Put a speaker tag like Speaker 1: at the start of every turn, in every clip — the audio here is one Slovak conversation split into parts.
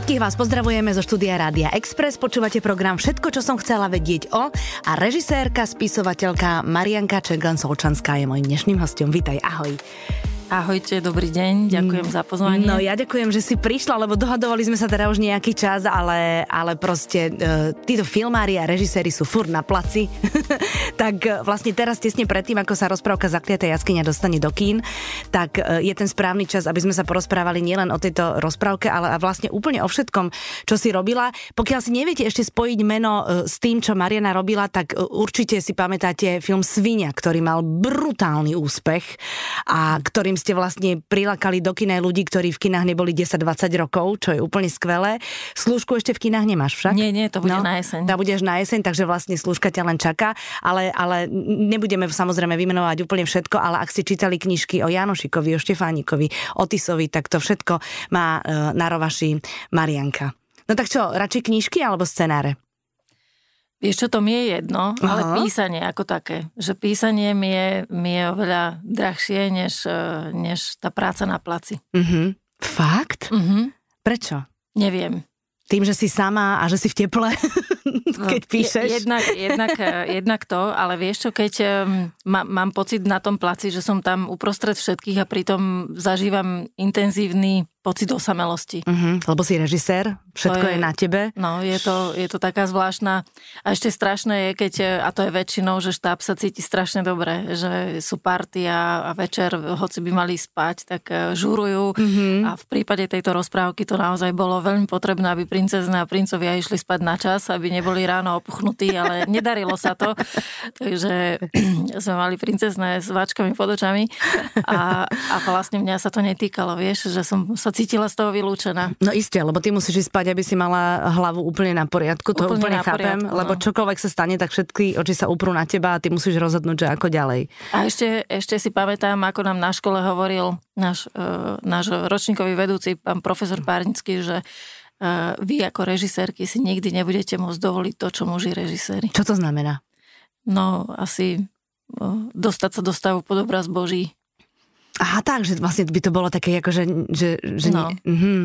Speaker 1: Všetkých vás pozdravujeme zo štúdia Rádia Express. Počúvate program Všetko, čo som chcela vedieť o a režisérka, spisovateľka Marianka Čeglan-Solčanská je mojím dnešným hostom. Vítaj, ahoj.
Speaker 2: Ahojte, dobrý deň, ďakujem za pozvanie.
Speaker 1: No ja ďakujem, že si prišla, lebo dohadovali sme sa teda už nejaký čas, ale, ale proste e, títo filmári a režiséri sú fur na placi. tak e, vlastne teraz tesne predtým, ako sa rozprávka Zakliatá jaskyňa dostane do kín, tak e, je ten správny čas, aby sme sa porozprávali nielen o tejto rozprávke, ale a vlastne úplne o všetkom, čo si robila. Pokiaľ si neviete ešte spojiť meno e, s tým, čo Mariana robila, tak e, určite si pamätáte film Svinia, ktorý mal brutálny úspech a ktorým ste vlastne prilakali do kina ľudí, ktorí v kinách neboli 10-20 rokov, čo je úplne skvelé. Slúžku ešte v kinách nemáš však?
Speaker 2: Nie, nie, to bude no, na jeseň.
Speaker 1: Tá budeš na jeseň, takže vlastne slúžka ťa len čaká, ale, ale nebudeme samozrejme vymenovať úplne všetko, ale ak ste čítali knižky o Janošikovi, o Štefánikovi, o Tisovi, tak to všetko má uh, na rovaši Marianka. No tak čo, radšej knižky alebo scenáre?
Speaker 2: Vieš čo, to mi je jedno, Aha. ale písanie ako také. Že písanie mi je, mi je oveľa drahšie, než, e, než tá práca na placi.
Speaker 1: Uh-huh. Fakt?
Speaker 2: Uh-huh.
Speaker 1: Prečo?
Speaker 2: Neviem.
Speaker 1: Tým, že si sama a že si v teple, keď píšeš?
Speaker 2: Je, jednak, jednak, e, jednak to, ale vieš čo, keď um, mám pocit na tom placi, že som tam uprostred všetkých a pritom zažívam intenzívny pocit osamelosti.
Speaker 1: Uh-huh, lebo si režisér, všetko je, je na tebe.
Speaker 2: No, je to, je to taká zvláštna. A ešte strašné je, keď, a to je väčšinou, že štáb sa cíti strašne dobre, že sú party a, a večer, hoci by mali spať, tak e, žurujú. Uh-huh. A v prípade tejto rozprávky to naozaj bolo veľmi potrebné, aby princezna a princovia išli spať na čas, aby neboli ráno opuchnutí, ale nedarilo sa to. Takže sme mali princezné s váčkami pod očami a, a vlastne mňa sa to netýkalo, vieš, že som sa sa cítila z toho vylúčená.
Speaker 1: No isté, lebo ty musíš ísť spať, aby si mala hlavu úplne na poriadku, to úplne, úplne chápem, poriadku, lebo no. čokoľvek sa stane, tak všetky oči sa uprú na teba a ty musíš rozhodnúť, že ako ďalej.
Speaker 2: A ešte, ešte si pamätám, ako nám na škole hovoril náš, uh, náš ročníkový vedúci, pán profesor Párnický, že uh, vy ako režisérky si nikdy nebudete môcť dovoliť to, čo muži režiséri.
Speaker 1: Čo to znamená?
Speaker 2: No, asi uh, dostať sa do stavu pod obraz Boží.
Speaker 1: Aha, tak, že vlastne by to bolo také, ako že, že, že no. nie, uh-huh.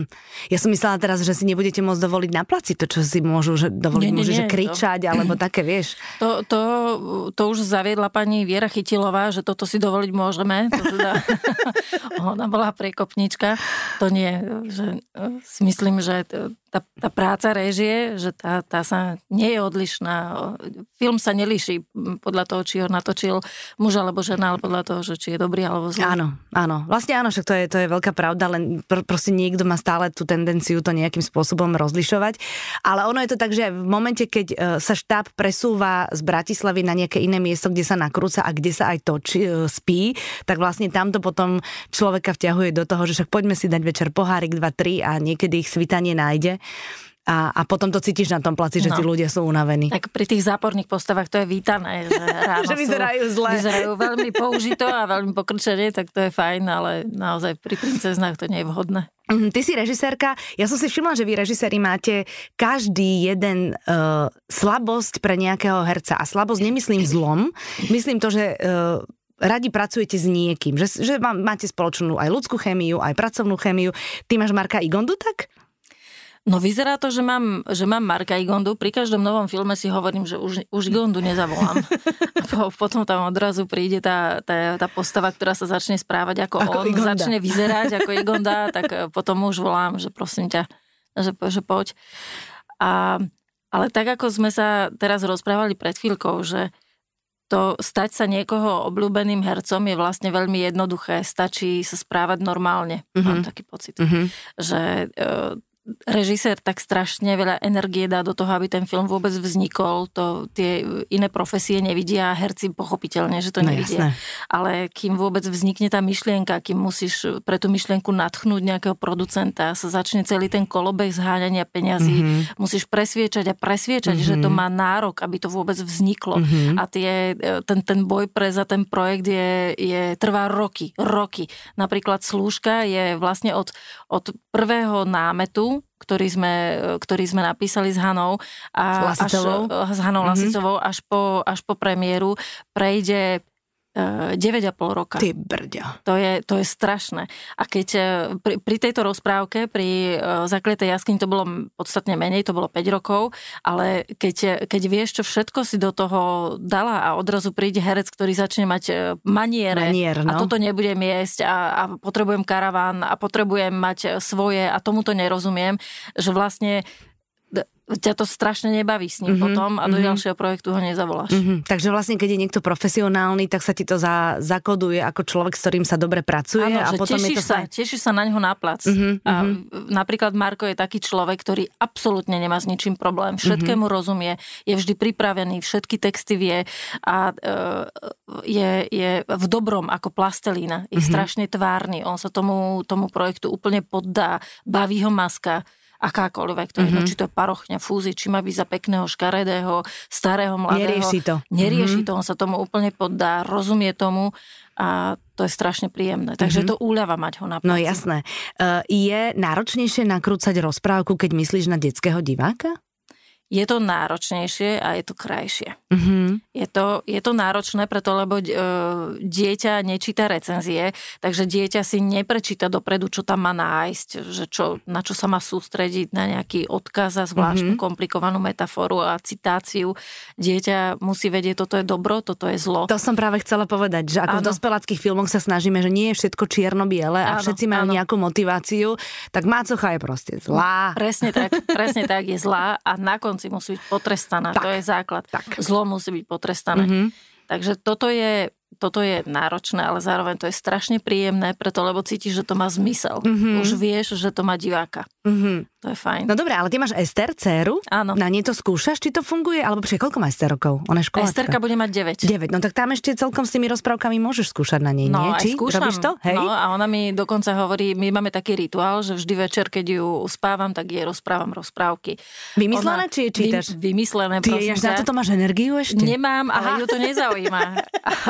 Speaker 1: Ja som myslela teraz, že si nebudete môcť dovoliť na placi to, čo si môžu že dovoliť, nie, nie, môže, nie, že kričať, to... alebo také, vieš.
Speaker 2: To, to, to už zaviedla pani Viera Chytilová, že toto si dovoliť môžeme. To teda, ona bola prekopnička. To nie, že e, si myslím, že tá, tá práca režie, že tá, tá sa nie je odlišná. Film sa nelíši podľa toho, či ho natočil muž alebo žena, ale podľa toho, že či je dobrý alebo zlý.
Speaker 1: Áno, áno. Vlastne áno, však to je, to je veľká pravda, len pr- proste niekto má stále tú tendenciu to nejakým spôsobom rozlišovať. Ale ono je to tak, že v momente, keď e, sa štáb presúva z Bratislavy na nejaké iné miesto, kde sa nakrúca a kde sa aj točí, e, spí, tak vlastne tamto potom človeka vťahuje do toho, že však poďme si dať večer pohárik 2-3 a niekedy ich svitanie nájde a, a potom to cítiš na tom placi, že no. tí ľudia sú unavení.
Speaker 2: Tak pri tých záporných postavách to je vítané, že ráno
Speaker 1: že vyzerajú zle.
Speaker 2: Vyzerajú veľmi použito a veľmi pokrčenie, tak to je fajn, ale naozaj pri princeznách to nie je vhodné.
Speaker 1: Mhm, ty si režisérka, ja som si všimla, že vy režiséri máte každý jeden uh, slabosť pre nejakého herca. A slabosť nemyslím zlom, myslím to, že uh, radi pracujete s niekým, že, že máte spoločnú aj ľudskú chémiu, aj pracovnú chémiu. Ty máš Marka Igondu tak?
Speaker 2: No vyzerá to, že mám, že mám Marka Igondu. Pri každom novom filme si hovorím, že už, už Igondu nezavolám. po, potom tam odrazu príde tá, tá, tá postava, ktorá sa začne správať ako, ako on, Igonda. začne vyzerať ako Igonda, tak eh, potom už volám, že prosím ťa, že, že poď. A, ale tak, ako sme sa teraz rozprávali pred chvíľkou, že to stať sa niekoho obľúbeným hercom je vlastne veľmi jednoduché. Stačí sa správať normálne. Mm-hmm. Mám taký pocit. Mm-hmm. Že e, režisér tak strašne veľa energie dá do toho, aby ten film vôbec vznikol. To tie iné profesie nevidia, herci pochopiteľne, že to no, nevidia. Jasné. Ale kým vôbec vznikne tá myšlienka, kým musíš pre tú myšlienku natchnúť nejakého producenta, sa začne celý ten kolobeh zháňania peňazí, mm-hmm. musíš presviečať a presviečať, mm-hmm. že to mhm. má nárok, aby to vôbec vzniklo. Mm-hmm. A tie, ten, ten boj pre za ten projekt je, je trvá roky, roky. Napríklad Slúžka je vlastne od, od prvého námetu ktorý sme, ktorý sme napísali s Hanou. A
Speaker 1: s Lasicovou?
Speaker 2: Až, s Hanou mm-hmm. Lasicovou až po, až po premiéru prejde 9,5 roka.
Speaker 1: Ty brďa.
Speaker 2: To je, to je strašné. A keď e, pri, pri tejto rozprávke, pri uh, zakletej jaskyni to bolo podstatne menej, to bolo 5 rokov, ale keď, keď vieš, čo všetko si do toho dala a odrazu príde herec, ktorý začne mať maniere
Speaker 1: Manier, no.
Speaker 2: a toto nebudem jesť a, a potrebujem karaván a potrebujem mať svoje a tomuto nerozumiem, že vlastne ťa to strašne nebaví s ním mm-hmm, potom a do mm-hmm. ďalšieho projektu ho nezavoláš. Mm-hmm.
Speaker 1: Takže vlastne, keď je niekto profesionálny, tak sa ti to za, zakoduje ako človek, s ktorým sa dobre pracuje
Speaker 2: Áno,
Speaker 1: a potom
Speaker 2: tešíš
Speaker 1: je to
Speaker 2: sa,
Speaker 1: fajn.
Speaker 2: tešíš sa na ňo na plac. Mm-hmm, a napríklad Marko je taký človek, ktorý absolútne nemá s ničím problém. Všetkému mm-hmm. rozumie, je vždy pripravený, všetky texty vie a e, je, je v dobrom ako plastelína. Je mm-hmm. strašne tvárny. On sa tomu, tomu projektu úplne poddá. Baví ho maska akákoľvek, to je mm-hmm. či to parochňa, fúzy, či má byť za pekného, škaredého, starého, mladého.
Speaker 1: Nerieši to.
Speaker 2: Nerieši mm-hmm. to, on sa tomu úplne poddá, rozumie tomu a to je strašne príjemné. Takže mm-hmm. to úľava mať ho na placi.
Speaker 1: No jasné. Uh, je náročnejšie nakrúcať rozprávku, keď myslíš na detského diváka?
Speaker 2: Je to náročnejšie a je to krajšie.
Speaker 1: Mm-hmm.
Speaker 2: Je, to, je to náročné preto, lebo e, dieťa nečíta recenzie, takže dieťa si neprečíta dopredu, čo tam má nájsť, že čo, na čo sa má sústrediť, na nejaký odkaz a zvláštnu mm-hmm. komplikovanú metaforu a citáciu. Dieťa musí vedieť, toto je dobro, toto je zlo.
Speaker 1: To som práve chcela povedať, že ako ano. v dospeláckých filmoch sa snažíme, že nie je všetko čierno-biele a ano, všetci majú ano. nejakú motiváciu, tak Mácocha je proste zlá.
Speaker 2: Presne tak, presne tak, je zlá a nakon konci musí byť potrestaná. Tak, to je základ. Tak. Zlo musí byť potrestané. Mm-hmm. Takže toto je toto je náročné, ale zároveň to je strašne príjemné, preto lebo cítiš, že to má zmysel. Mm-hmm. Už vieš, že to má diváka. Mm-hmm. To je fajn.
Speaker 1: No dobré, ale ty máš Ester, dceru?
Speaker 2: Áno.
Speaker 1: Na nie to skúšaš, či to funguje? Alebo počkej, koľko má Ester rokov? Ona je školáčka.
Speaker 2: Esterka bude mať 9.
Speaker 1: 9, no tak tam ešte celkom s tými rozprávkami môžeš skúšať na nej,
Speaker 2: no,
Speaker 1: nie? Či
Speaker 2: skúšam.
Speaker 1: robíš to? Hej?
Speaker 2: No a ona mi dokonca hovorí, my máme taký rituál, že vždy večer, keď ju uspávam, tak jej rozprávam rozprávky.
Speaker 1: Vymyslené, ona, či je čítaš?
Speaker 2: Vy, vymyslené,
Speaker 1: Ty
Speaker 2: prosím
Speaker 1: na toto máš energiu ešte?
Speaker 2: Nemám, ale ju to nezaujíma.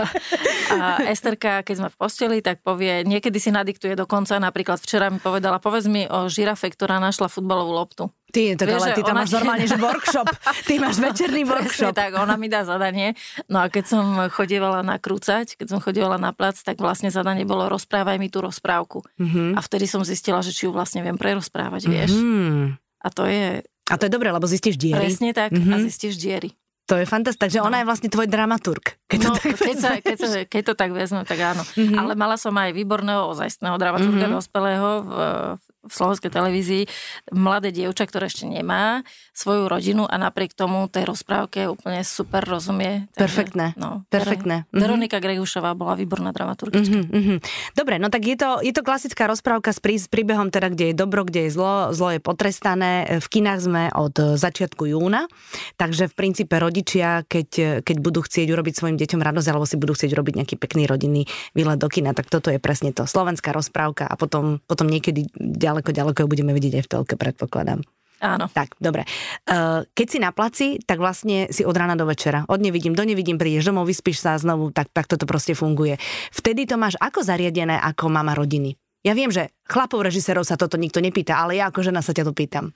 Speaker 2: a, Esterka, keď sme v posteli, tak povie, niekedy si nadiktuje dokonca, napríklad včera mi povedala, povedz mi o žirafe, ktorá našla futbalovú loptu.
Speaker 1: Ty, tak, Vieš, ale ty tam máš normálne, že workshop. Ty máš večerný workshop.
Speaker 2: tak, ona mi dá zadanie. No a keď som chodievala nakrúcať, keď som chodievala na plac, tak vlastne zadanie bolo rozprávaj mi tú rozprávku. Mm-hmm. A vtedy som zistila, že či ju vlastne viem prerozprávať, vieš. Mm-hmm. A to je...
Speaker 1: A to je dobré, lebo zistíš diery.
Speaker 2: Presne tak, mm-hmm. a zistíš diery.
Speaker 1: To je fantastické, takže no. ona je vlastne tvoj dramaturg.
Speaker 2: Keď to, no, tak keď, sa, keď, sa, keď to tak vezme, tak áno. Mm-hmm. Ale mala som aj výborného, ozajstného dramaturga mm-hmm. dospelého v, v slovenskej televízii mladé dievča, ktoré ešte nemá svoju rodinu a napriek tomu tej rozprávke úplne super rozumie.
Speaker 1: Takže, Perfektné. No, Perfektné.
Speaker 2: Ver- Veronika Gregušová bola výborná dramaturgička. Mm-hmm,
Speaker 1: mm-hmm. Dobre, no tak je to, je to klasická rozprávka s, prí, s príbehom teda, kde je dobro, kde je zlo, zlo je potrestané. V kinách sme od začiatku júna, takže v princípe rodičia, keď, keď budú chcieť urobiť svojim deťom radosť, alebo si budú chcieť robiť nejaký pekný rodinný výlet do kina, tak toto je presne to. Slovenská rozprávka a potom, potom niekedy ďalej ďaleko, ďaleko ju budeme vidieť aj v telke, predpokladám.
Speaker 2: Áno.
Speaker 1: Tak, dobre. Keď si na placi, tak vlastne si od rána do večera. Od nevidím do nevidím, prídeš domov, vyspíš sa znovu, tak, tak toto proste funguje. Vtedy to máš ako zariadené ako mama rodiny? Ja viem, že chlapov režisérov sa toto nikto nepýta, ale ja ako žena sa ťa to pýtam.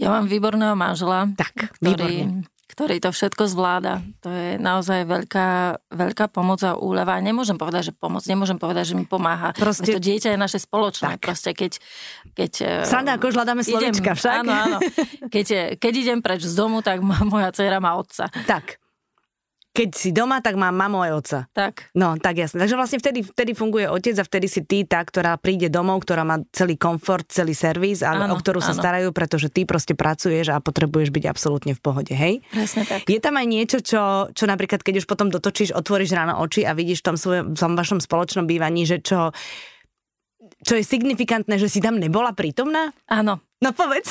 Speaker 2: Ja mám výborného manžela,
Speaker 1: tak,
Speaker 2: ktorý, výborne ktorý to všetko zvláda. To je naozaj veľká, veľká pomoc a úleva. Nemôžem povedať, že pomoc, nemôžem povedať, že mi pomáha. Proste... To dieťa je naše spoločné. Tak. Proste keď... keď
Speaker 1: e, Sranda, ako hľadáme slovička však.
Speaker 2: Áno, áno. Keď, keď idem preč z domu, tak moja dcera má otca.
Speaker 1: Tak keď si doma, tak mám mamu aj otca.
Speaker 2: Tak.
Speaker 1: No, tak jasne. Takže vlastne vtedy, vtedy funguje otec a vtedy si ty tá, ktorá príde domov, ktorá má celý komfort, celý servis, a, áno, o ktorú áno. sa starajú, pretože ty proste pracuješ a potrebuješ byť absolútne v pohode, hej?
Speaker 2: Presne tak.
Speaker 1: Je tam aj niečo, čo, čo napríklad, keď už potom dotočíš, otvoríš ráno oči a vidíš v tom, svojom, v tom vašom spoločnom bývaní, že čo, čo je signifikantné, že si tam nebola prítomná?
Speaker 2: Áno.
Speaker 1: No povedz.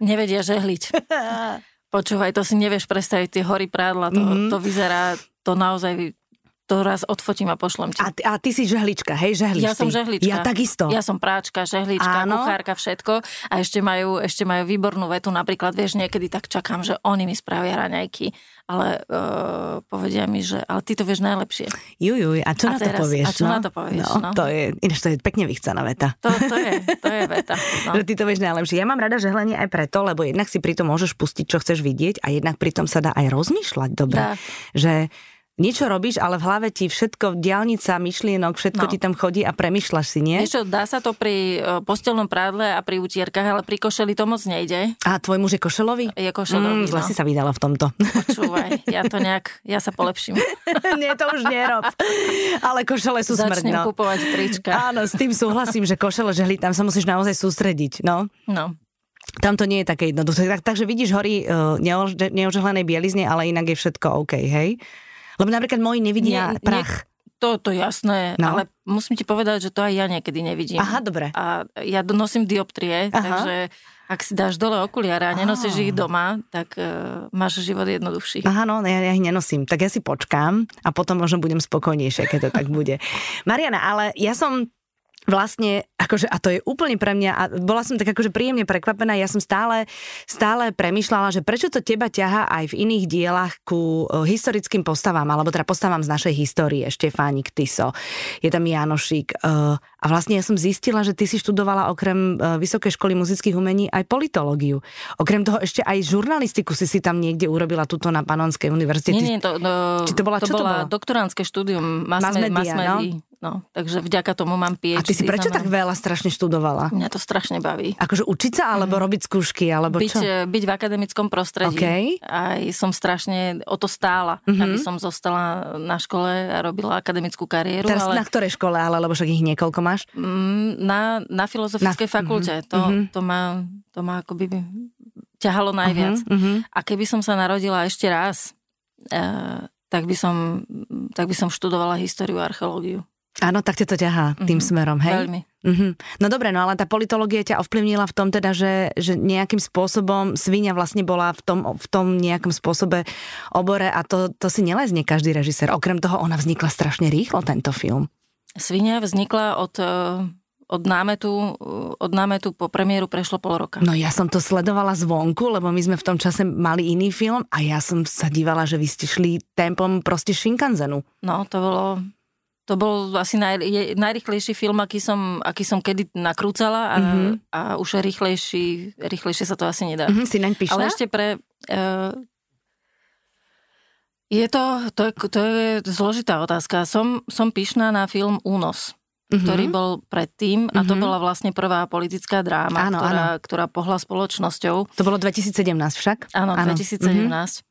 Speaker 2: Nevedia žehliť. Počúvaj, to si nevieš predstaviť, tie hory prádla, to, mm-hmm. to vyzerá, to naozaj to raz odfotím a pošlem ti.
Speaker 1: A, ty, a ty si žehlička, hej, žehlič
Speaker 2: Ja som žehlička.
Speaker 1: Ja takisto.
Speaker 2: Ja som práčka, žehlička, Áno. kuchárka, všetko. A ešte majú, ešte majú výbornú vetu, napríklad, vieš, niekedy tak čakám, že oni mi spravia raňajky, ale uh, povedia mi, že ale ty to vieš najlepšie.
Speaker 1: Juj, juj, a čo a na teraz, to povieš?
Speaker 2: A čo
Speaker 1: no?
Speaker 2: na to povieš?
Speaker 1: No, no. To je, ináč to je pekne vychcená veta.
Speaker 2: To, to, je, to je veta. No.
Speaker 1: že ty to vieš najlepšie. Ja mám rada žehlenie aj preto, lebo jednak si pri tom môžeš pustiť, čo chceš vidieť a jednak pri tom sa dá aj rozmýšľať dobre. Že niečo robíš, ale v hlave ti všetko, diálnica, myšlienok, všetko
Speaker 2: No.
Speaker 1: ti tam chodí a premyšľaš si, nie?
Speaker 2: Vieš čo, dá sa to pri e, postelnom prádle a pri utierkach, ale pri košeli to moc nejde.
Speaker 1: A tvoj muž je košelový?
Speaker 2: Je košelový,
Speaker 1: Mm,
Speaker 2: no.
Speaker 1: si sa vydala v tomto.
Speaker 2: Počúvaj, ja to nejak, ja sa polepším.
Speaker 1: nie, to už nerob. Ale košele sú smrť, no.
Speaker 2: kupovať trička.
Speaker 1: Áno, s tým súhlasím, že košele žehli, tam sa musíš naozaj sústrediť, no.
Speaker 2: No.
Speaker 1: Tam to nie je také jednoduché. Tak, takže vidíš hory uh, neož- neožehlenej bielizne, ale inak je všetko OK, hej? Lebo napríklad moji nevidia
Speaker 2: Nie- nie-
Speaker 1: prach.
Speaker 2: To, to jasné,
Speaker 1: No.
Speaker 2: ale musím ti povedať, že to aj ja niekedy nevidím.
Speaker 1: Aha, dobre.
Speaker 2: A ja nosím dioptrie,
Speaker 1: Aha.
Speaker 2: takže ak si dáš dole okuliare a nenosíš ich doma, tak uh, máš život jednoduchší.
Speaker 1: Aha, no, ja, ja ich nenosím. Tak ja si počkám a potom možno budem spokojnejšia, keď to tak bude. Mariana, ale ja som vlastne, akože, a to je úplne pre mňa, a bola som tak akože príjemne prekvapená, ja som stále, stále premyšľala, že prečo to teba ťaha aj v iných dielach ku e, historickým postavám, alebo teda postavám z našej histórie, Štefánik, Tiso, je tam Janošík. e, A vlastne ja som zistila, že ty si študovala okrem e, Vysokej školy muzických umení aj politológiu. Okrem toho ešte aj žurnalistiku si si tam niekde urobila tuto na Panonskej univerzite.
Speaker 2: Nie, nie, to, no,
Speaker 1: Či to bola-
Speaker 2: to
Speaker 1: čo to
Speaker 2: bola doktoránske štúdium mass,
Speaker 1: Mass
Speaker 2: mass
Speaker 1: media,
Speaker 2: media, no? No? Takže vďaka tomu mám PhD.
Speaker 1: A ty si prečo tak
Speaker 2: znamená-
Speaker 1: veľa strašne študovala?
Speaker 2: Mňa to strašne baví.
Speaker 1: Akože učiť sa, alebo robiť skúšky, alebo.
Speaker 2: Byť,
Speaker 1: čo?
Speaker 2: e, byť v akademickom prostredí.
Speaker 1: Okej.
Speaker 2: Aj som strašne o to stála,
Speaker 1: Mhm.
Speaker 2: aby som zostala na škole a robila akademickú kariéru.
Speaker 1: Teraz
Speaker 2: ale...
Speaker 1: na ktorej škole, ale lebo však ich niekoľko máš?
Speaker 2: Mm, Na, na filozofickej
Speaker 1: Na-
Speaker 2: fakulte.
Speaker 1: mhm,
Speaker 2: To,
Speaker 1: mhm.
Speaker 2: to, ma, to ma akoby ťahalo najviac.
Speaker 1: Uh-huh, uh-huh.
Speaker 2: A keby som sa narodila ešte raz, eh, tak, by som, tak by som študovala históriu a archeológiu.
Speaker 1: Áno, tak ťa to ťahá tým
Speaker 2: Mhm,
Speaker 1: smerom, hej?
Speaker 2: Veľmi.
Speaker 1: Uh-huh. No dobre, no ale tá politológia ťa ovplyvnila v tom teda, že, že nejakým spôsobom svinia vlastne bola v tom, v tom nejakom spôsobe obore a to, to si nelezne každý režisér. Okrem toho ona vznikla strašne rýchlo, tento film.
Speaker 2: Svinia vznikla od, eh, od, námetu, eh, od námetu po premiéru prešlo pol roka.
Speaker 1: No ja som to sledovala zvonku, lebo my sme v tom čase mali iný film a ja som sa dívala, že vy ste šli tempom proste Shinkanzenu.
Speaker 2: No, to bolo... To bol asi naj, je, najrychlejší film, aký som, aký som kedy nakrúcala a,
Speaker 1: Mhm.
Speaker 2: mm-hmm. a už rýchlejší, rýchlejšie sa to asi nedá.
Speaker 1: Uh-huh, si naň píšla?
Speaker 2: Ale ešte pre... Uh, je to, to, je, to je zložitá otázka. Som, som pyšná na film Únos,
Speaker 1: Mhm.
Speaker 2: ktorý bol predtým a to
Speaker 1: Mhm.
Speaker 2: bola vlastne prvá politická dráma,
Speaker 1: Áno,
Speaker 2: ktorá, ktorá pohla spoločnosťou.
Speaker 1: To bolo 2017 však?
Speaker 2: Áno,
Speaker 1: Áno.
Speaker 2: 2017. A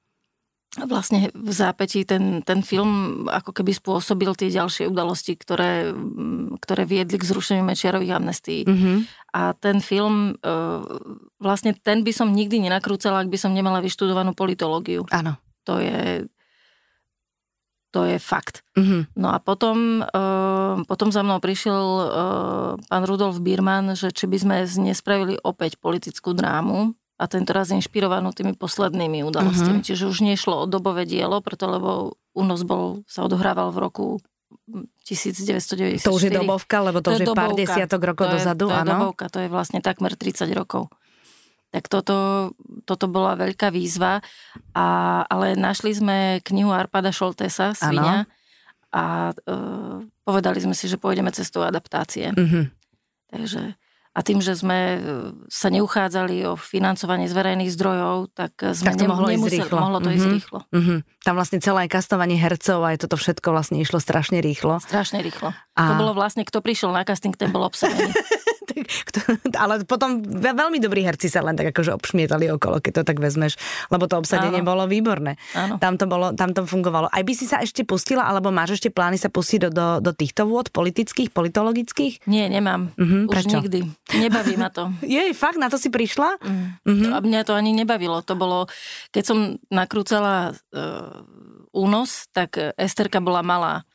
Speaker 2: Vlastne v zápätí ten, ten film ako keby spôsobil tie ďalšie udalosti, ktoré, mm, ktoré viedli k zrušeniu Mečiarových amnestií.
Speaker 1: Uh-huh.
Speaker 2: A ten film, e, vlastne ten by som nikdy nenakrúcala, ak by som nemala vyštudovanú politológiu.
Speaker 1: Áno.
Speaker 2: To je, to je fakt.
Speaker 1: Uh-huh.
Speaker 2: No a potom, e, potom za mnou prišiel e, pán Rudolf Birman, že či by sme nespravili opäť politickú drámu a tento raz inšpirovanú tými poslednými udalostiami.
Speaker 1: Mhm.
Speaker 2: Čiže už nešlo o dobové dielo, preto lebo únos bol, sa odohrával v roku 1994.
Speaker 1: To už je dobovka, lebo to, už je pár
Speaker 2: dobovka.
Speaker 1: desiatok rokov
Speaker 2: to je,
Speaker 1: dozadu,
Speaker 2: to je
Speaker 1: áno?
Speaker 2: dobovka, to je vlastne takmer 30 rokov. Tak toto, toto bola veľká výzva, a, ale našli sme knihu Arpada Šoltesa, Svinia, a e, povedali sme si, že pôjdeme cestou adaptácie.
Speaker 1: Uh-huh.
Speaker 2: Takže, a tým, že sme e, sa neuchádzali o financovanie z verejných zdrojov, tak sme
Speaker 1: Tak to mohlo ísť
Speaker 2: nemuseli,
Speaker 1: rýchlo.
Speaker 2: mohlo to ísť
Speaker 1: Mhm.
Speaker 2: rýchlo.
Speaker 1: Uh-huh. Tam vlastne celé kastovanie hercov aj toto všetko vlastne išlo strašne rýchlo.
Speaker 2: Strašne rýchlo.
Speaker 1: A-
Speaker 2: To bolo vlastne, kto prišiel na casting, ten bol obsadený.
Speaker 1: Ale potom ve- veľmi dobrí herci sa len tak akože obšmietali okolo, keď to tak vezmeš, lebo to obsadenie
Speaker 2: Áno.
Speaker 1: bolo výborné.
Speaker 2: Áno.
Speaker 1: Tam to, bolo, tam to fungovalo. Aj by si sa ešte pustila, alebo máš ešte plány sa pustiť do, do, do týchto vôd politických, politologických?
Speaker 2: Nie, nemám.
Speaker 1: Mhm,
Speaker 2: Už
Speaker 1: prečo?
Speaker 2: nikdy. Nebaví ma to.
Speaker 1: Jej, fakt, na to si prišla?
Speaker 2: Mm.
Speaker 1: Mhm.
Speaker 2: A mňa to ani nebavilo. To bolo, keď som nakrúcala uh, únos, tak Esterka bola malá.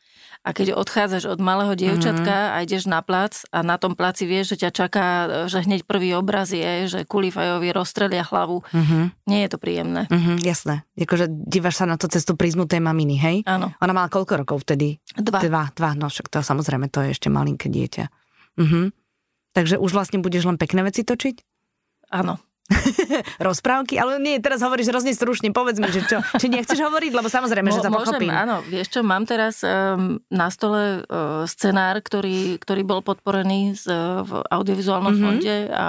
Speaker 2: A keď odchádzaš od malého dievčatka a ideš na plac a na tom placi vieš, že ťa čaká, že hneď prvý obraz je, že Kulifajovi rozstrelia hlavu.
Speaker 1: Mhm,
Speaker 2: Nie je to príjemné.
Speaker 1: mhm, jasné. Jakože dívaš sa na to cestu prízmu tej maminy, hej?
Speaker 2: Áno,
Speaker 1: Ona mala koľko rokov vtedy?
Speaker 2: dva.
Speaker 1: Dva, dva, no však to samozrejme, to je ešte malinké dieťa. Mhm. Takže už vlastne budeš len pekné veci točiť?
Speaker 2: Áno.
Speaker 1: Rozprávky? Ale nie, teraz hovoríš hrozne stručne, povedz mi, že čo, či nechceš hovoriť, lebo samozrejme, že
Speaker 2: Mo-
Speaker 1: sa
Speaker 2: môžem,
Speaker 1: pochopím.
Speaker 2: áno, vieš čo, mám teraz um, na stole uh, scenár, ktorý, ktorý bol podporený z, uh, v audiovizuálnom
Speaker 1: Mhm.
Speaker 2: mm-hmm. fonde a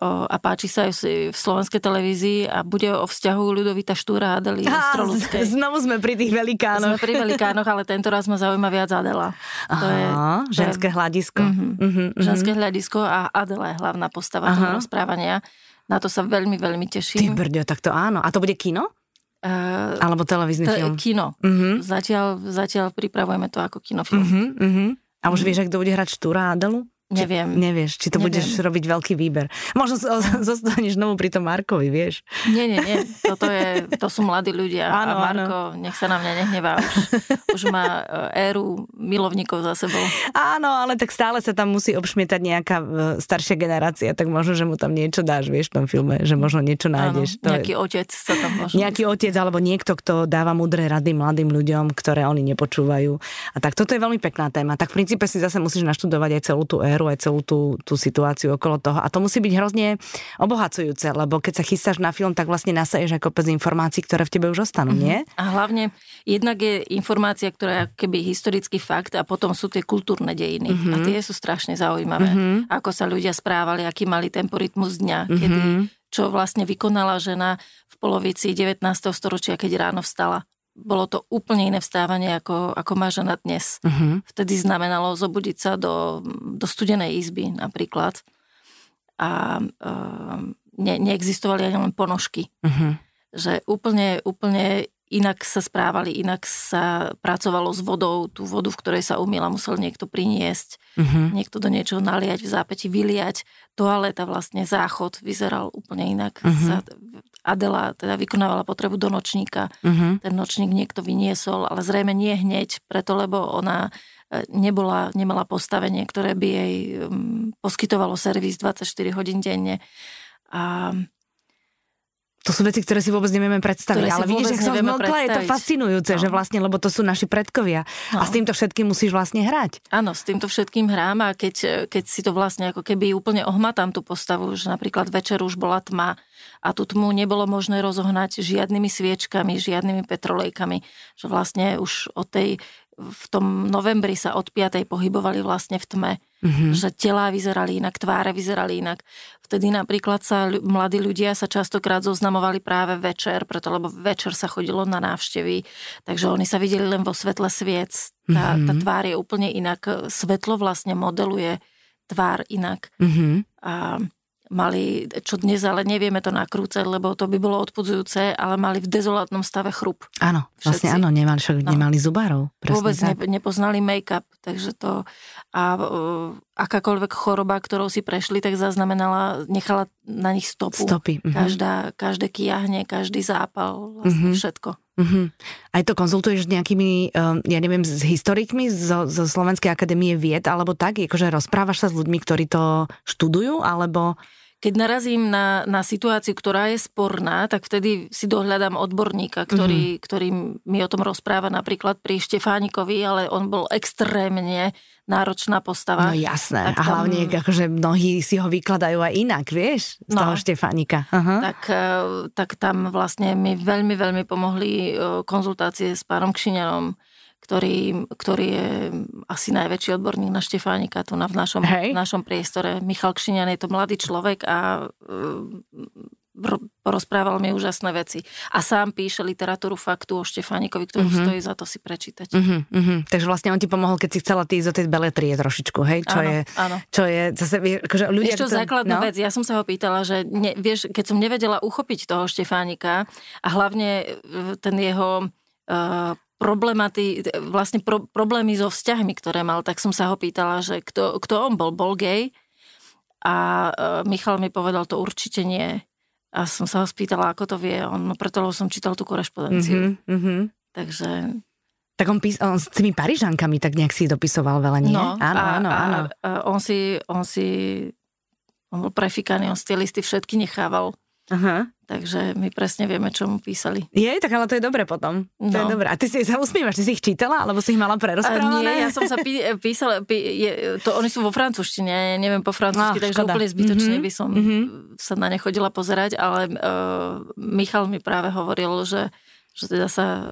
Speaker 2: a páči sa aj v slovenskej televízii a bude o vzťahu Ľudovita Štúra a Adely Stroludskej.
Speaker 1: Znovu sme pri tých velikánoch.
Speaker 2: Sme pri velikánoch, ale tento raz ma zaujíma viac Adela.
Speaker 1: To Aha, je, ženské hľadisko. Uh-huh,
Speaker 2: uh-huh, ženské hľadisko a Adela je hlavná postava toho rozprávania. Na to sa veľmi, veľmi teším.
Speaker 1: Ty brďo, tak to áno. A to bude kino? Uh, Alebo televízny te, film?
Speaker 2: Kino. Uh-huh. Zatiaľ, zatiaľ pripravujeme to ako kinofilm. Uh-huh,
Speaker 1: uh-huh. A už uh-huh. vieš, kto bude hrať Štúra a Adelu?
Speaker 2: Neviem.
Speaker 1: Či, nevieš, či to Neviem. budeš robiť veľký výber. Možno zostaneš znovu pri tom Markovi, vieš.
Speaker 2: Nie, nie, nie. Toto je, to sú mladí ľudia. Áno, a Marko, áno. nech sa na mňa nehnevá. Už, už má e, éru milovníkov za sebou.
Speaker 1: Áno, ale tak stále sa tam musí obšmietať nejaká e, staršia generácia, tak možno, že mu tam niečo dáš, vieš, v tom filme, že možno niečo nájdeš.
Speaker 2: Áno, to nejaký je... otec sa tam možno...
Speaker 1: Nejaký otec, alebo niekto, kto dáva múdre rady mladým ľuďom, ktoré oni nepočúvajú. A tak toto je veľmi pekná téma. Tak v princípe si zase musíš naštudovať aj celú tú éru, aj celú tú tú situáciu okolo toho. A to musí byť hrozne obohacujúce, lebo keď sa chystáš na film, tak vlastne nasaješ aj kopec informácií, ktoré v tebe už ostanú, mm-hmm. nie?
Speaker 2: A hlavne jednak je informácia, ktorá je keby historický fakt a potom sú tie kultúrne dejiny. Mm-hmm. A tie sú strašne zaujímavé. Mm-hmm. Ako sa ľudia správali, aký mali temporitmus dňa, mm-hmm. kedy čo vlastne vykonala žena v polovici 19. storočia, keď ráno vstala bolo to úplne iné vstávanie, ako, ako má žena dnes. Uh-huh. Vtedy znamenalo zobudiť sa do, do studenej izby napríklad. A uh, ne, neexistovali ani len ponožky. Uh-huh. Že úplne, úplne inak sa správali, inak sa pracovalo s vodou. Tú vodu, v ktorej sa umýla, musel niekto priniesť, uh-huh. niekto do niečoho naliať, v zápäti vyliať. Toaleta, vlastne záchod vyzeral úplne inak. Uh-huh. Sa, Adela teda vykonávala potrebu do nočníka. Uh-huh. Ten nočník niekto vyniesol, ale zrejme nie hneď, preto lebo ona e, nebola, nemala postavenie, ktoré by jej um, poskytovalo servis 24 hodín denne. A
Speaker 1: to sú veci, ktoré si vôbec nevieme predstaviť. ale vidíš, že som zmlkla, je to fascinujúce, no. že vlastne, lebo to sú naši predkovia. No. A s týmto všetkým musíš vlastne hrať.
Speaker 2: Áno, s týmto všetkým hrám a keď, keď si to vlastne ako keby úplne ohmatám tú postavu, že napríklad večer už bola tma a tú tmu nebolo možné rozohnať žiadnymi sviečkami, žiadnymi petrolejkami, že vlastne už od tej v tom novembri sa od 5. pohybovali vlastne v tme, mm-hmm. že telá vyzerali inak, tváre vyzerali inak. Vtedy napríklad sa mladí ľudia sa častokrát zoznamovali práve večer, preto lebo večer sa chodilo na návštevy, takže oni sa videli len vo svetle sviec. Tá, mm-hmm. tá tvár je úplne inak, svetlo vlastne modeluje tvár inak. Mm-hmm. A mali, čo dnes ale nevieme to nakrúcať, lebo to by bolo odpudzujúce, ale mali v dezolátnom stave chrup.
Speaker 1: Áno, Všetci. vlastne áno, nemali, však no. nemali zubárov.
Speaker 2: Vôbec ne, nepoznali make-up, takže to a uh, akákoľvek choroba, ktorou si prešli, tak zaznamenala, nechala na nich stopu.
Speaker 1: Stopy. Uh-huh.
Speaker 2: Každá, každé kiahne, každý zápal, vlastne uh-huh. všetko. Uh-huh.
Speaker 1: Aj to konzultuješ s nejakými, um, ja neviem, s historikmi zo, zo Slovenskej akadémie vied, alebo tak? Akože rozprávaš sa s ľuďmi, ktorí to študujú, alebo...
Speaker 2: Keď narazím na, na situáciu, ktorá je sporná, tak vtedy si dohľadám odborníka, ktorý, mm-hmm. ktorý mi o tom rozpráva napríklad pri Štefánikovi, ale on bol extrémne náročná postava.
Speaker 1: No jasné. Tak a hlavne, akože mnohí si ho vykladajú aj inak, vieš, z no, toho Štefánika. Uh-huh.
Speaker 2: Tak, e, tak tam vlastne mi veľmi, veľmi pomohli e, konzultácie s pánom Kšiňanom, ktorý, ktorý je asi najväčší odborník na Štefánika tu na, v, našom, v našom priestore. Michal Kšiňan je to mladý človek a uh, porozprával mi úžasné veci. A sám píše literatúru faktu o Štefánikovi, ktorú uh-huh. stojí za to si prečítať.
Speaker 1: Uh-huh, uh-huh. Takže vlastne on ti pomohol, keď si chcela ty ísť do tej beletrie trošičku, hej? Čo áno, je,
Speaker 2: áno.
Speaker 1: Čo je, zase, akože ľudia...
Speaker 2: Vieš čo, základnú no? vec, ja som sa ho pýtala, že ne, vieš, keď som nevedela uchopiť toho Štefánika a hlavne e, ten jeho uh, problematy, vlastne pro, problémy so vzťahmi, ktoré mal, tak som sa ho pýtala, že kto, kto on bol, bol gay? A uh, Michal mi povedal, to určite nie. A som sa ho spýtala, ako to vie. On, preto som čítal tú korešpondenciu. Mm-hmm, mm-hmm. Takže...
Speaker 1: Tak on, pís, on s tými Parížankami tak nejak si dopisoval veľa, nie?
Speaker 2: No, áno, a, áno, áno. A, a on si, on si, on bol prefikaný, on si tie listy všetky nechával Aha. Takže my presne vieme, čo mu písali.
Speaker 1: Je, tak ale to je dobre potom. No. To je no. dobré. A ty si sa usmívaš, ty si ich čítala, alebo si ich mala prerozprávané?
Speaker 2: Nie, ja som sa pí, písala, pí, je, to oni sú vo francúzštine, ja neviem po francúzsky, oh, takže škoda. úplne zbytočne mm-hmm. by som mm-hmm. sa na ne chodila pozerať, ale uh, Michal mi práve hovoril, že, že teda sa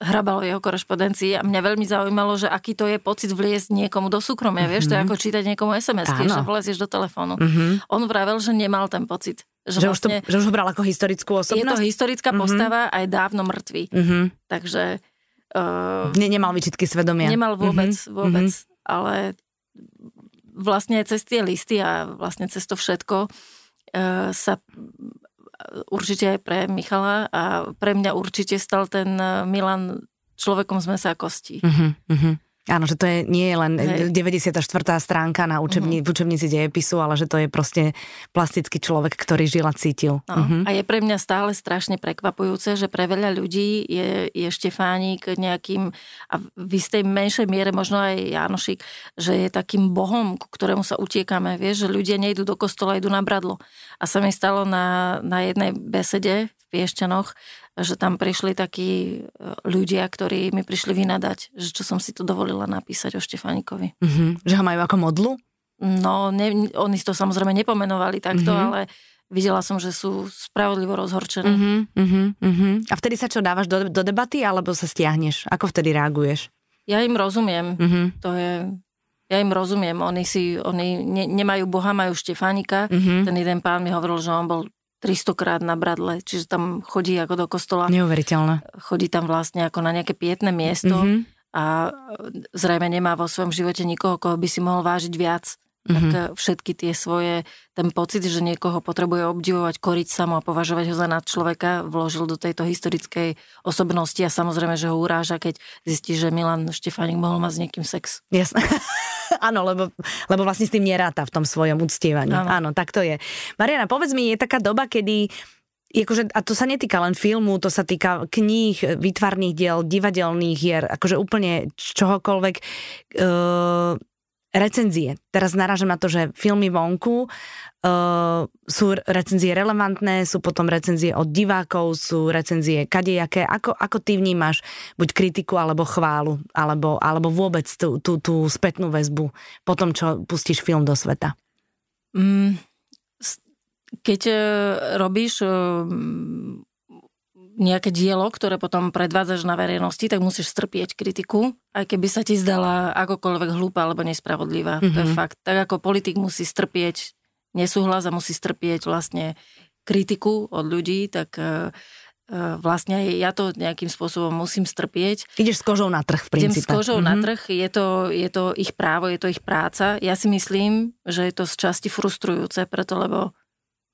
Speaker 2: hrabal v jeho korešpondencii a mňa veľmi zaujímalo, že aký to je pocit vliesť niekomu do súkromia. Mm-hmm. Vieš, to je mhm. ako čítať niekomu sms že vlezieš do telefónu. Mm-hmm. On vravel, že nemal ten pocit.
Speaker 1: Že, že, vlastne, už to, že už ho bral ako historickú osobnosť?
Speaker 2: Je to historická mm-hmm. postava a je dávno mŕtvý. Mm-hmm. Takže...
Speaker 1: Uh, ne, nemal vyčitky svedomia.
Speaker 2: Nemal vôbec, mm-hmm. vôbec. Mm-hmm. Ale vlastne cez tie listy a vlastne cez to všetko uh, sa určite aj pre Michala a pre mňa určite stal ten Milan človekom z mesa a kostí. Uh-huh, uh-huh.
Speaker 1: Áno, že to je, nie je len Hej. 94. stránka na učebni, uh-huh. v učebnici dejepisu, ale že to je proste plastický človek, ktorý žil a cítil.
Speaker 2: No. Uh-huh. A je pre mňa stále strašne prekvapujúce, že pre veľa ľudí je, je Štefánik nejakým, a v istej menšej miere možno aj Janošik, že je takým bohom, ku ktorému sa utiekame. Vieš, že ľudia nejdú do kostola, idú na bradlo. A sa mi stalo na, na jednej besede v Piešťanoch, že tam prišli takí e, ľudia, ktorí mi prišli vynadať, že čo som si tu dovolila napísať o Štefánikovi.
Speaker 1: Mm-hmm. Že ho majú ako modlu?
Speaker 2: No, ne, oni to samozrejme nepomenovali takto, mm-hmm. ale videla som, že sú spravodlivo rozhorčené. Uh-huh,
Speaker 1: uh-huh, uh-huh. A vtedy sa čo, dávaš do, do debaty, alebo sa stiahneš? Ako vtedy reaguješ?
Speaker 2: Ja im rozumiem. Uh-huh. To je... Ja im rozumiem. Oni si, oni ne, nemajú Boha, majú Štefánika. Uh-huh. Ten jeden pán mi hovoril, že on bol 300 krát na bradle, čiže tam chodí ako do kostola.
Speaker 1: Neuveriteľné.
Speaker 2: Chodí tam vlastne ako na nejaké pietné miesto mm-hmm. a zrejme nemá vo svojom živote nikoho, koho by si mohol vážiť viac. Mm-hmm. Tak eh, všetky tie svoje, ten pocit, že niekoho potrebuje obdivovať, koriť samo a považovať ho za nad človeka, vložil do tejto historickej osobnosti a samozrejme, že ho uráža, keď zistí, že Milan Štefánik mohol mať s niekým sex.
Speaker 1: Jasné. Áno, lebo, lebo vlastne s tým neráta v tom svojom uctievaní. Áno. Áno, tak to je. Mariana, povedz mi, je taká doba, kedy Akože, a to sa netýka len filmu, to sa týka kníh, výtvarných diel, divadelných hier, akože úplne čohokoľvek. E, recenzie. Teraz narážam na to, že filmy vonku uh, sú recenzie relevantné, sú potom recenzie od divákov, sú recenzie kadejaké. Ako, ako ty vnímaš buď kritiku, alebo chválu, alebo, alebo vôbec tú, tú, tú spätnú väzbu po tom, čo pustíš film do sveta? Mm,
Speaker 2: keď uh, robíš uh, nejaké dielo, ktoré potom predvádzaš na verejnosti, tak musíš strpieť kritiku, aj keby sa ti zdala akokoľvek hlúpa alebo nespravodlivá. Mm-hmm. To je mhm. fakt. Tak ako politik musí strpieť nesúhlas a musí strpieť vlastne kritiku od ľudí, tak uh, vlastne ja to nejakým spôsobom musím strpieť.
Speaker 1: Ideš s kožou na trh v princípe.
Speaker 2: Idem s kožou mm-hmm. na trh, je to, je to ich právo, je to ich práca. Ja si myslím, že je to z časti frustrujúce, preto lebo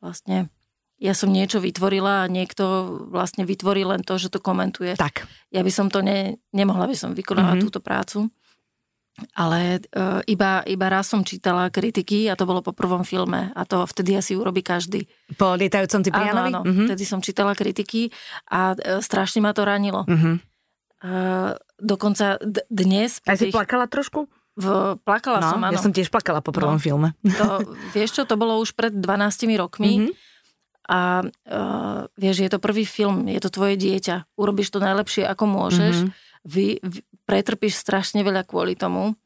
Speaker 2: vlastne ja som niečo vytvorila a niekto vlastne vytvorí len to, že to komentuje.
Speaker 1: Tak.
Speaker 2: Ja by som to ne, nemohla by som vykonávať mm-hmm. túto prácu. Ale e, iba, iba raz som čítala kritiky a to bolo po prvom filme a to vtedy asi urobí každý.
Speaker 1: Po lietajúcom Ciprianovi?
Speaker 2: Áno, áno. Mm-hmm. Vtedy som čítala kritiky a e, strašne ma to ranilo. Mm-hmm. E, dokonca d- dnes...
Speaker 1: A si tých... plakala trošku?
Speaker 2: V, plakala
Speaker 1: no,
Speaker 2: som, áno.
Speaker 1: Ja som tiež plakala po prvom no, filme.
Speaker 2: To, vieš čo, to bolo už pred 12 rokmi. Mm-hmm a uh, vieš, je to prvý film, je to tvoje dieťa, urobíš to najlepšie, ako môžeš, mm-hmm. vy, vy pretrpíš strašne veľa kvôli tomu,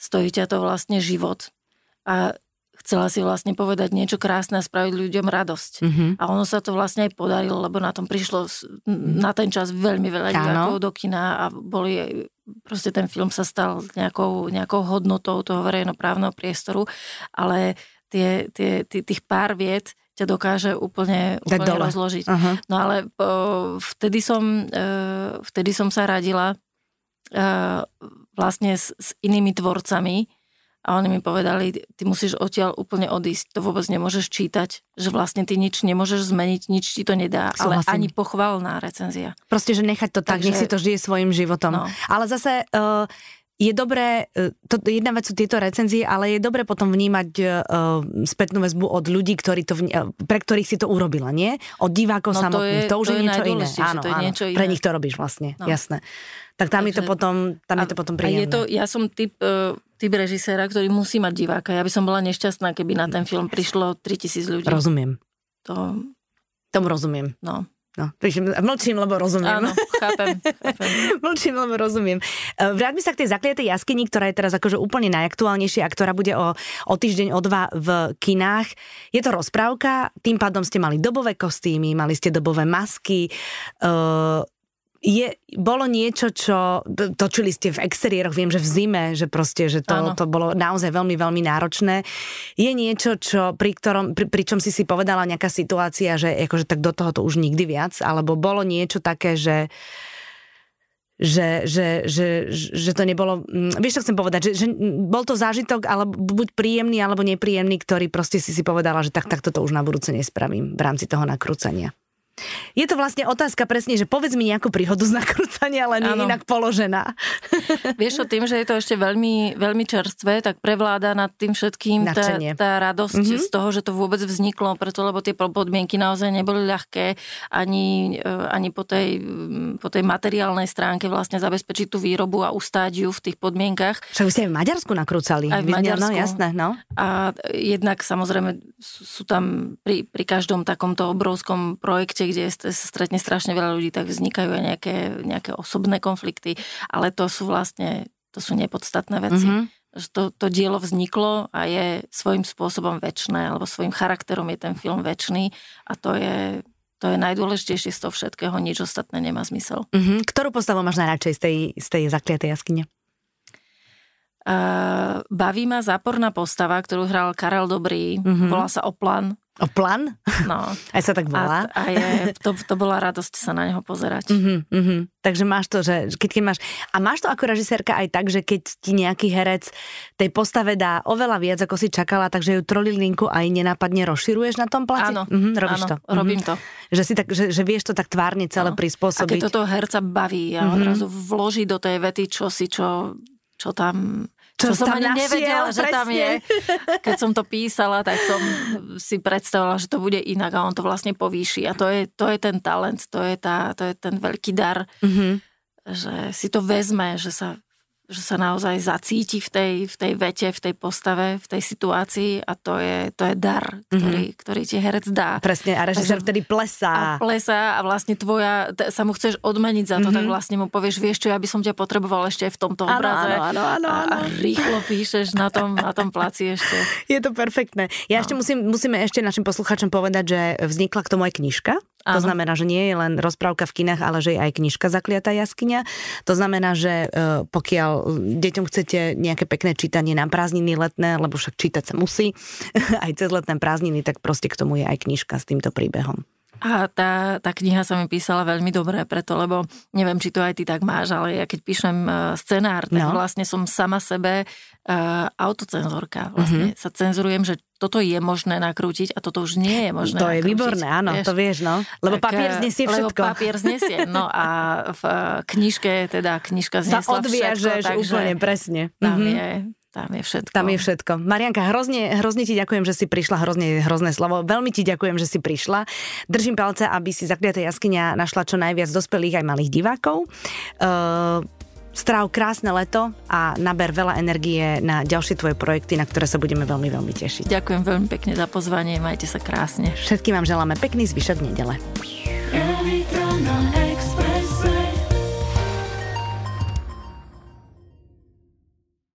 Speaker 2: stojí ťa to vlastne život. A chcela si vlastne povedať niečo krásne a spraviť ľuďom radosť. Mm-hmm. A ono sa to vlastne aj podarilo, lebo na tom prišlo na ten čas veľmi veľa divákov do kina a boli, proste ten film sa stal nejakou, nejakou hodnotou toho verejnoprávneho priestoru, ale tie, tie, tých pár viet ťa dokáže úplne, úplne dole. rozložiť. Uh-huh. No ale uh, vtedy, som, uh, vtedy som sa radila uh, vlastne s, s inými tvorcami a oni mi povedali, ty musíš odtiaľ úplne odísť, to vôbec nemôžeš čítať, že vlastne ty nič nemôžeš zmeniť, nič ti to nedá, Súhlasím. ale ani pochvalná recenzia.
Speaker 1: Proste, že nechať to tak, Takže, nech si to žije svojim životom. No. Ale zase... Uh, je dobré, e, to, jedna vec sú tieto recenzie, ale je dobré potom vnímať uh, spätnú väzbu od ľudí, ktorí to, uh, pre ktorých si to urobila, nie? Od divákov no, samotných. To, je, to už to je, je niečo iné. Áno, to je áno. Niečo iné. Pre nich to robíš vlastne, no. jasné. Tak tam Takže, je to potom, tam a, je to potom príjemné.
Speaker 2: A je to, ja som typ, uh, typ režiséra, ktorý musí mať diváka. Ja by som bola nešťastná, keby na ten film prišlo 3000 ľudí.
Speaker 1: Rozumiem.
Speaker 2: To...
Speaker 1: Tomu rozumiem.
Speaker 2: No.
Speaker 1: No, mlčím, lebo rozumiem.
Speaker 2: Áno, chápem. chápem.
Speaker 1: mlčím, lebo rozumiem. E, vráťme sa k tej zakliatej jaskyni, ktorá je teraz akože úplne najaktuálnejšia a ktorá bude o, o týždeň, o dva v kinách. Je to rozprávka, tým pádom ste mali dobové kostýmy, mali ste dobové masky. Uh, je, bolo niečo, čo točili ste v exteriéroch, viem, že v zime, že proste, že to, to bolo naozaj veľmi, veľmi náročné. Je niečo, čo, pri, ktorom, pri, pri čom si si povedala nejaká situácia, že akože tak do toho to už nikdy viac, alebo bolo niečo také, že že, že, že, že to nebolo, mm, vieš, čo chcem povedať, že, že bol to zážitok, ale buď príjemný, alebo nepríjemný, ktorý proste si si povedala, že tak, takto to už na budúce nespravím v rámci toho nakrúcania. Je to vlastne otázka presne, že povedz mi nejakú príhodu z nakrúcania, ale nie inak položená.
Speaker 2: Vieš o tým, že je to ešte veľmi, veľmi čerstvé, tak prevláda nad tým všetkým tá, tá radosť mm-hmm. z toho, že to vôbec vzniklo, preto lebo tie podmienky naozaj neboli ľahké ani, e, ani po, tej, po tej materiálnej stránke vlastne zabezpečiť tú výrobu a ustáť ju v tých podmienkach.
Speaker 1: Však vy ste aj v Maďarsku nakrúcali.
Speaker 2: Aj v no, Maďarsku.
Speaker 1: No, jasné, no.
Speaker 2: A jednak samozrejme sú tam pri, pri každom takomto obrovskom projekte svete, kde sa stretne strašne veľa ľudí, tak vznikajú aj nejaké, nejaké osobné konflikty, ale to sú vlastne, to sú nepodstatné veci. Mm-hmm že to, to dielo vzniklo a je svojím spôsobom väčšné, alebo svojim charakterom je ten film väčší a to je, to je najdôležitejšie z toho všetkého, nič ostatné nemá zmysel.
Speaker 1: Mm-hmm. Ktorú postavu máš najradšej z tej, z tej zakliatej jaskyne?
Speaker 2: Uh, baví ma záporná postava, ktorú hral Karel Dobrý, mm-hmm. volá sa Oplan.
Speaker 1: O plan?
Speaker 2: No.
Speaker 1: Aj sa tak volá?
Speaker 2: A, a je, to, to bola radosť sa na neho pozerať.
Speaker 1: Uh-huh, uh-huh. Takže máš to, že keď, keď máš... A máš to ako režisérka aj tak, že keď ti nejaký herec tej postave dá oveľa viac, ako si čakala, takže ju trolilinku aj nenápadne rozširuješ na tom plate?
Speaker 2: Áno,
Speaker 1: uh-huh, robíš
Speaker 2: áno,
Speaker 1: to.
Speaker 2: robím uh-huh. to.
Speaker 1: Že, si tak, že, že vieš to tak tvárne celé no. prispôsobiť.
Speaker 2: A keď toto herca baví a uh-huh. odrazu vloží do tej vety čosi, čo, čo tam čo, čo som ani našiel, nevedela, že presne. tam je. Keď som to písala, tak som si predstavila, že to bude inak a on to vlastne povýši. A to je, to je ten talent, to je, tá, to je ten veľký dar, mm-hmm. že si to vezme, že sa že sa naozaj zacíti v tej, v tej vete, v tej postave, v tej situácii a to je, to je dar, ktorý, mm-hmm. ktorý ti herec dá.
Speaker 1: Presne, a režisér vtedy plesá.
Speaker 2: A plesá a vlastne tvoja, t- sa mu chceš odmeniť za to, mm-hmm. tak vlastne mu povieš, vieš čo, ja by som ťa potreboval ešte aj v tomto ano, obraze.
Speaker 1: Áno, áno, áno.
Speaker 2: A, rýchlo píšeš na tom, na tom placi ešte.
Speaker 1: Je to perfektné. Ja no. ešte musím, musíme ešte našim poslucháčom povedať, že vznikla k tomu aj knižka. To znamená, že nie je len rozprávka v kinách, ale že je aj knižka Zakliatá jaskyňa. To znamená, že e, pokiaľ deťom chcete nejaké pekné čítanie na prázdniny letné, lebo však čítať sa musí, aj cez letné prázdniny, tak proste k tomu je aj knižka s týmto príbehom.
Speaker 2: A tá, tá kniha sa mi písala veľmi dobre, preto, lebo neviem, či to aj ty tak máš, ale ja keď píšem e, scenár, tak no. vlastne som sama sebe uh, autocenzorka. Vlastne mm-hmm. sa cenzurujem, že toto je možné nakrútiť a toto už nie je možné
Speaker 1: To
Speaker 2: nakrútiť,
Speaker 1: je výborné, áno, vieš? to vieš, no. Lebo tak, papier znesie všetko.
Speaker 2: Lebo papier znesie, no a v knižke, teda knižka znesla
Speaker 1: sa odviažeš
Speaker 2: všetko, takže
Speaker 1: úplne presne.
Speaker 2: Tam mm-hmm. je tam je všetko.
Speaker 1: Tam je všetko. Marianka, hrozne, hrozne ti ďakujem, že si prišla, hrozne, hrozné slovo. Veľmi ti ďakujem, že si prišla. Držím palce, aby si zakliatá jaskyňa našla čo najviac dospelých aj malých divákov. Uh, Stráv krásne leto a naber veľa energie na ďalšie tvoje projekty, na ktoré sa budeme veľmi, veľmi tešiť.
Speaker 2: Ďakujem veľmi pekne za pozvanie, majte sa krásne.
Speaker 1: Všetkým vám želáme pekný zvyšok nedele.